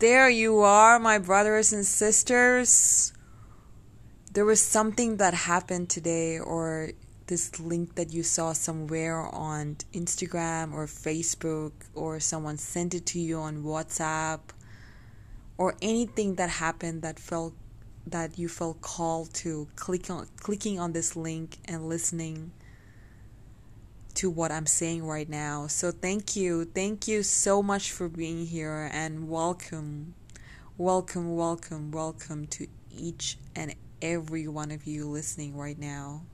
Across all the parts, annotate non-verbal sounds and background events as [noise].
there you are, my brothers and sisters. There was something that happened today, or this link that you saw somewhere on Instagram or Facebook, or someone sent it to you on WhatsApp, or anything that happened that felt that you felt called to click on clicking on this link and listening to what I'm saying right now. So thank you. Thank you so much for being here and welcome. Welcome, welcome, welcome to each and every one of you listening right now.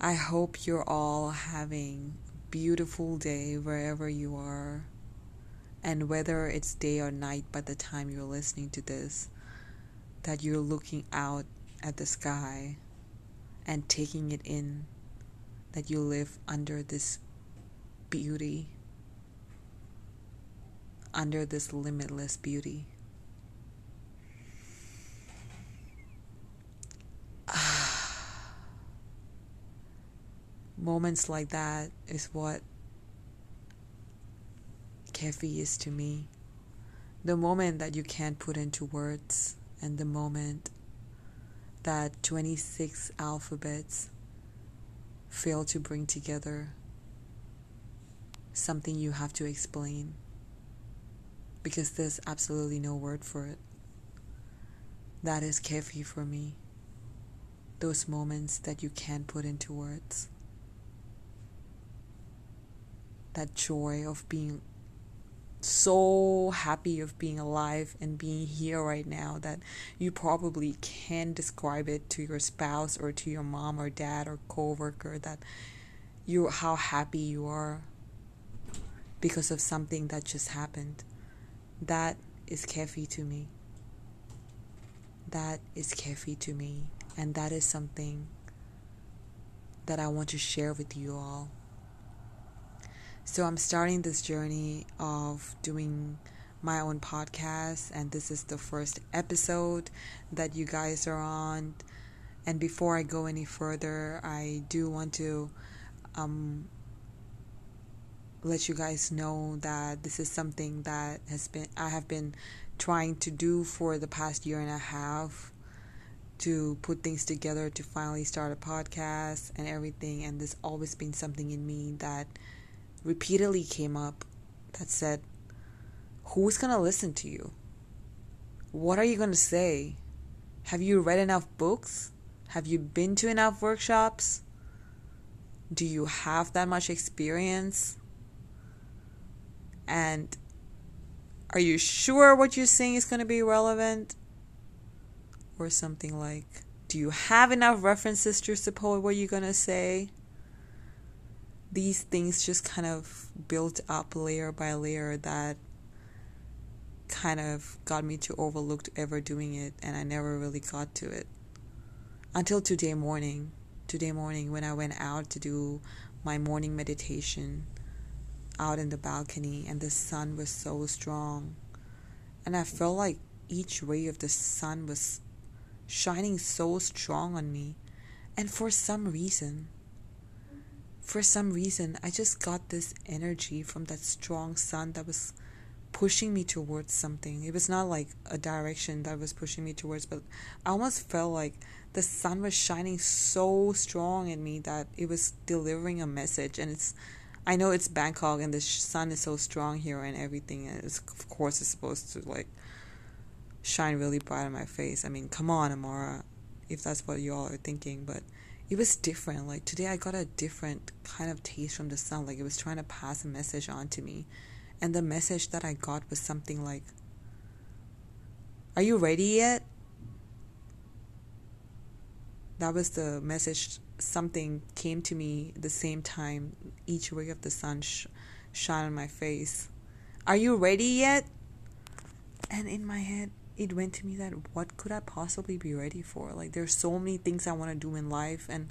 I hope you're all having a beautiful day wherever you are. And whether it's day or night by the time you're listening to this, that you're looking out at the sky and taking it in that you live under this beauty, under this limitless beauty. [sighs] Moments like that is what Kefi is to me. The moment that you can't put into words, and the moment that 26 alphabets fail to bring together something you have to explain because there's absolutely no word for it. That is kefi for me. Those moments that you can't put into words. That joy of being so happy of being alive and being here right now that you probably can't describe it to your spouse or to your mom or dad or coworker that you how happy you are because of something that just happened. That is kefi to me. That is kefi to me and that is something that I want to share with you all. So I'm starting this journey of doing my own podcast, and this is the first episode that you guys are on. And before I go any further, I do want to um, let you guys know that this is something that has been I have been trying to do for the past year and a half to put things together to finally start a podcast and everything and there's always been something in me that repeatedly came up that said, Who's going to listen to you? What are you going to say? Have you read enough books? Have you been to enough workshops? Do you have that much experience? And are you sure what you're saying is going to be relevant? Or something like, do you have enough references to support what you're going to say? These things just kind of built up layer by layer that kind of got me to overlook ever doing it and I never really got to it. Until today morning today morning when I went out to do my morning meditation out in the balcony and the sun was so strong and I felt like each ray of the sun was shining so strong on me. And for some reason for some reason, I just got this energy from that strong sun that was pushing me towards something. It was not like a direction that was pushing me towards, but I almost felt like the sun was shining so strong in me that it was delivering a message. And it's, I know it's Bangkok and the sun is so strong here and everything. And of course, it's supposed to like shine really bright on my face. I mean, come on, Amara, if that's what you all are thinking, but it was different. Like today, I got a different kind of taste from the sun. Like it was trying to pass a message on to me. And the message that I got was something like, Are you ready yet? That was the message. Something came to me the same time each ray of the sun sh- shone on my face. Are you ready yet? And in my head, it went to me that what could I possibly be ready for? Like there's so many things I want to do in life and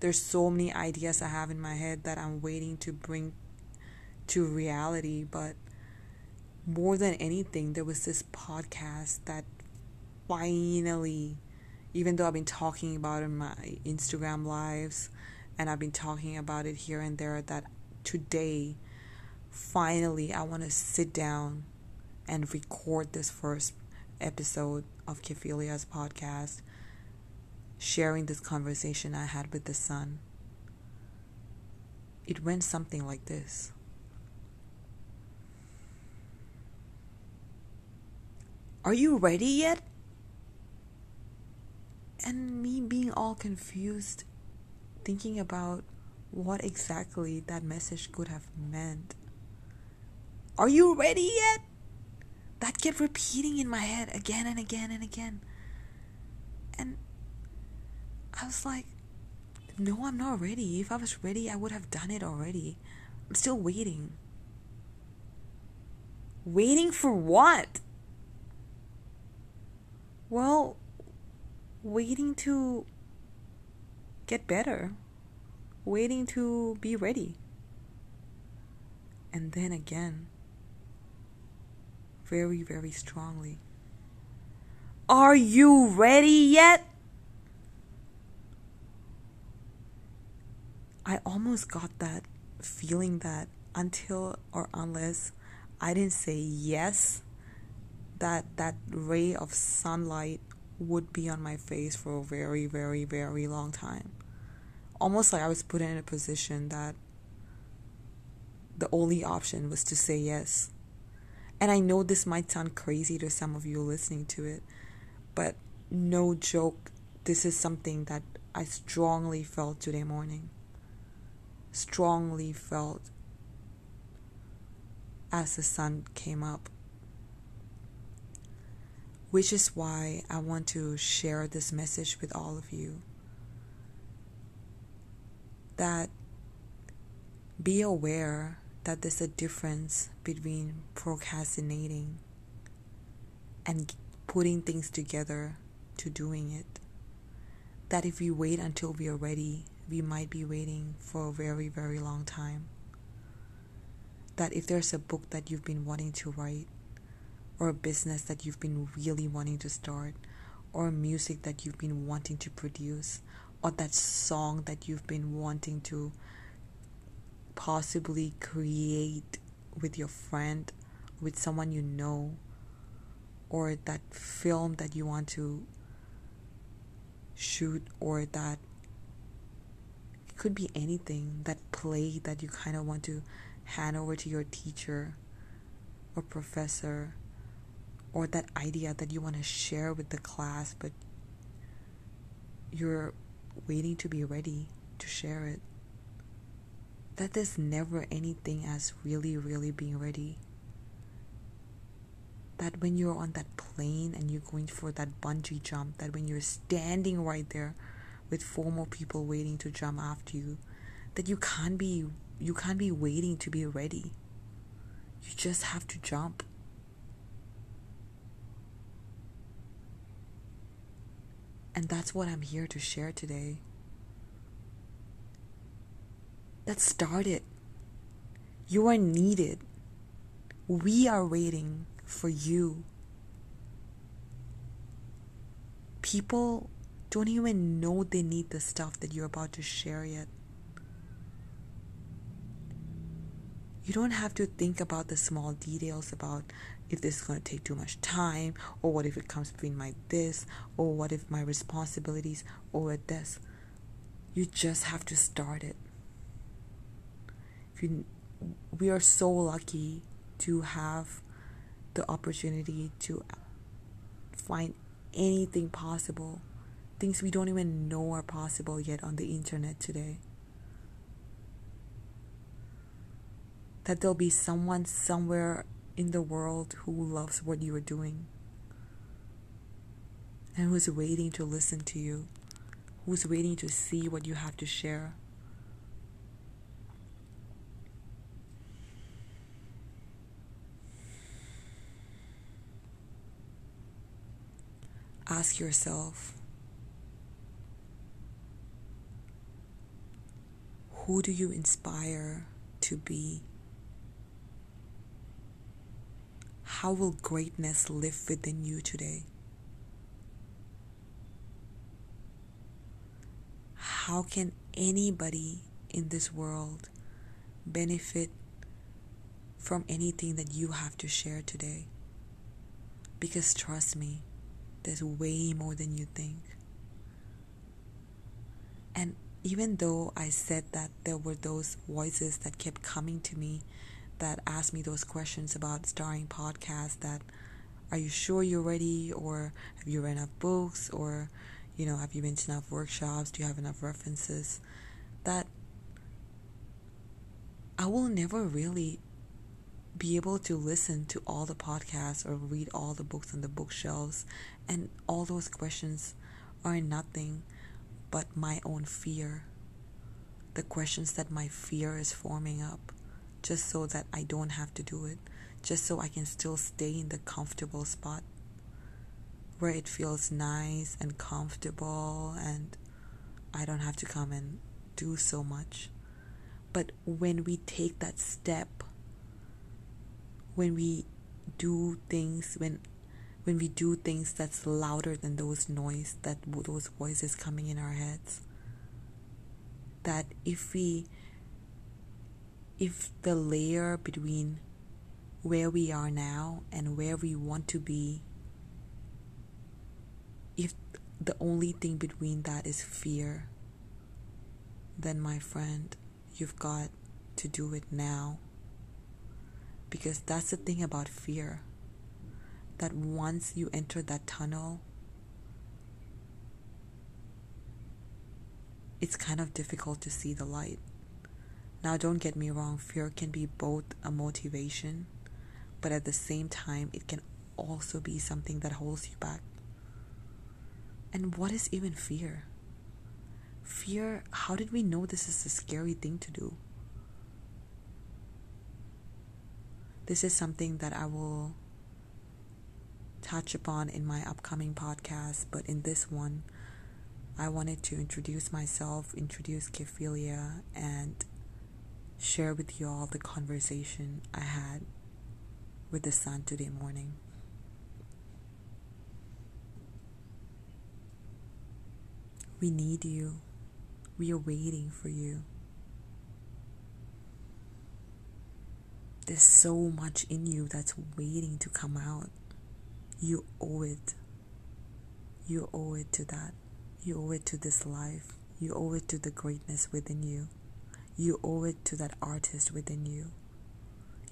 there's so many ideas I have in my head that I'm waiting to bring to reality, but more than anything there was this podcast that finally even though I've been talking about it in my Instagram lives and I've been talking about it here and there that today finally I want to sit down and record this first episode of Kephelia's podcast, sharing this conversation I had with the sun. It went something like this. Are you ready yet? And me being all confused, thinking about what exactly that message could have meant. Are you ready yet? That kept repeating in my head again and again and again. And I was like, no, I'm not ready. If I was ready, I would have done it already. I'm still waiting. Waiting for what? Well, waiting to get better, waiting to be ready. And then again, very, very strongly, Are you ready yet? I almost got that feeling that until or unless I didn't say yes, that that ray of sunlight would be on my face for a very, very, very long time. Almost like I was put in a position that the only option was to say yes. And I know this might sound crazy to some of you listening to it, but no joke, this is something that I strongly felt today morning. Strongly felt as the sun came up which is why I want to share this message with all of you. That be aware that there's a difference between procrastinating and putting things together to doing it. That if we wait until we are ready, we might be waiting for a very, very long time. That if there's a book that you've been wanting to write, or a business that you've been really wanting to start, or music that you've been wanting to produce, or that song that you've been wanting to possibly create with your friend, with someone you know, or that film that you want to shoot, or that it could be anything, that play that you kind of want to hand over to your teacher or professor or that idea that you want to share with the class, but you're waiting to be ready to share it. That there's never anything as really, really being ready. That when you're on that plane and you're going for that bungee jump, that when you're standing right there with four more people waiting to jump after you, that you can't be you can't be waiting to be ready. You just have to jump. And that's what I'm here to share today. Let's start it. You are needed. We are waiting for you. People don't even know they need the stuff that you're about to share yet. You don't have to think about the small details about if this is going to take too much time, or what if it comes between my this, or what if my responsibilities, or this. You just have to start it. You, we are so lucky to have the opportunity to find anything possible, things we don't even know are possible yet on the internet today. That there'll be someone somewhere in the world who loves what you are doing and who's waiting to listen to you, who's waiting to see what you have to share. Ask yourself who do you inspire to be? How will greatness live within you today? How can anybody in this world benefit from anything that you have to share today? Because trust me, there's way more than you think. And even though I said that there were those voices that kept coming to me that asked me those questions about starting podcasts that are you sure you're ready? Or have you read enough books? Or you know have you been to enough workshops? Do you have enough references? That I will never really be able to listen to all the podcasts or read all the books on the bookshelves and all those questions are nothing but my own fear the questions that my fear is forming up just so that I don't have to do it just so I can still stay in the comfortable spot where it feels nice and comfortable and I don't have to come and do so much. But when we take that step, when we do things, when when we do things that's louder than those noise, that those voices coming in our heads, that if we if the layer between where we are now and where we want to be, if the only thing between that is fear, then my friend, you've got to do it now. Because that's the thing about fear. That once you enter that tunnel, it's kind of difficult to see the light. Now, don't get me wrong, fear can be both a motivation but at the same time, it can also be something that holds you back. And what is even fear? Fear, how did we know this is a scary thing to do? This is something that I will touch upon in my upcoming podcast, but in this one, I wanted to introduce myself, introduce Kephilia, and share with you all the conversation I had with the sun today morning. We need you. We are waiting for you. There's so much in you that's waiting to come out. You owe it. You owe it to that. You owe it to this life. You owe it to the greatness within you. You owe it to that artist within you.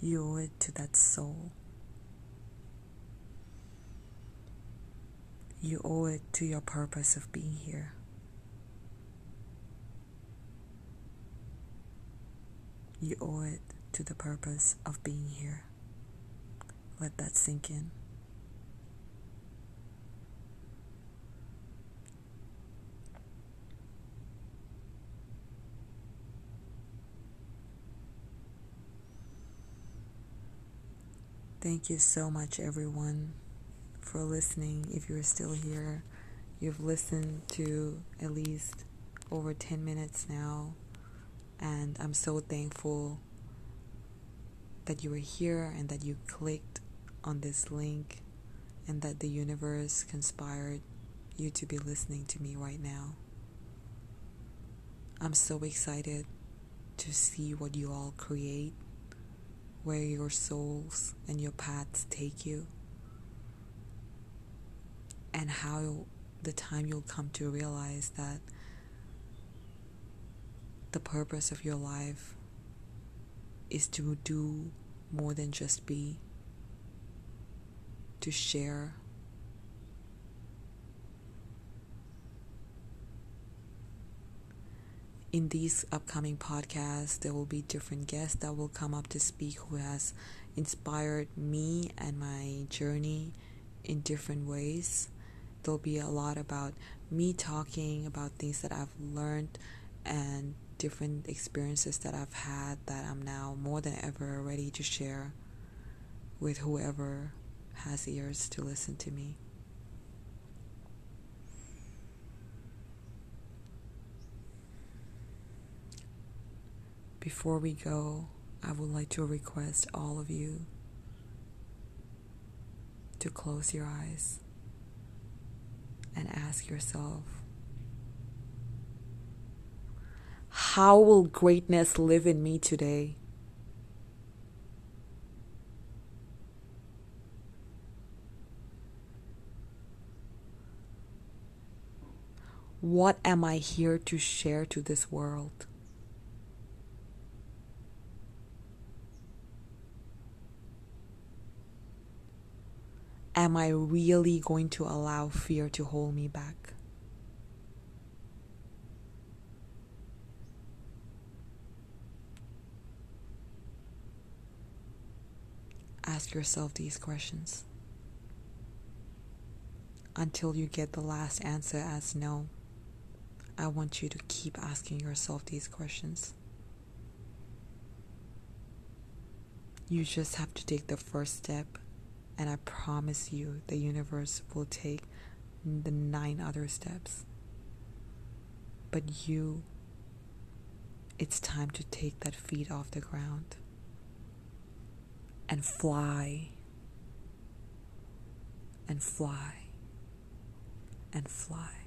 You owe it to that soul. You owe it to your purpose of being here. You owe it to the purpose of being here. Let that sink in. Thank you so much, everyone, for listening. If you're still here, you've listened to at least over 10 minutes now, and I'm so thankful that you are here and that you clicked on this link and that the universe conspired you to be listening to me right now. I'm so excited to see what you all create where your souls and your paths take you, and how the time you'll come to realize that the purpose of your life is to do more than just be, to share in these upcoming podcasts, there will be different guests that will come up to speak who has inspired me and my journey in different ways. There'll be a lot about me talking about things that I've learned and different experiences that I've had that I'm now more than ever ready to share with whoever has ears to listen to me. Before we go, I would like to request all of you to close your eyes and ask yourself How will greatness live in me today? What am I here to share to this world? Am I really going to allow fear to hold me back? Ask yourself these questions until you get the last answer as no. I want you to keep asking yourself these questions. You just have to take the first step, and I promise you the universe will take the nine other steps. But you, it's time to take that feet off the ground and fly and fly and fly.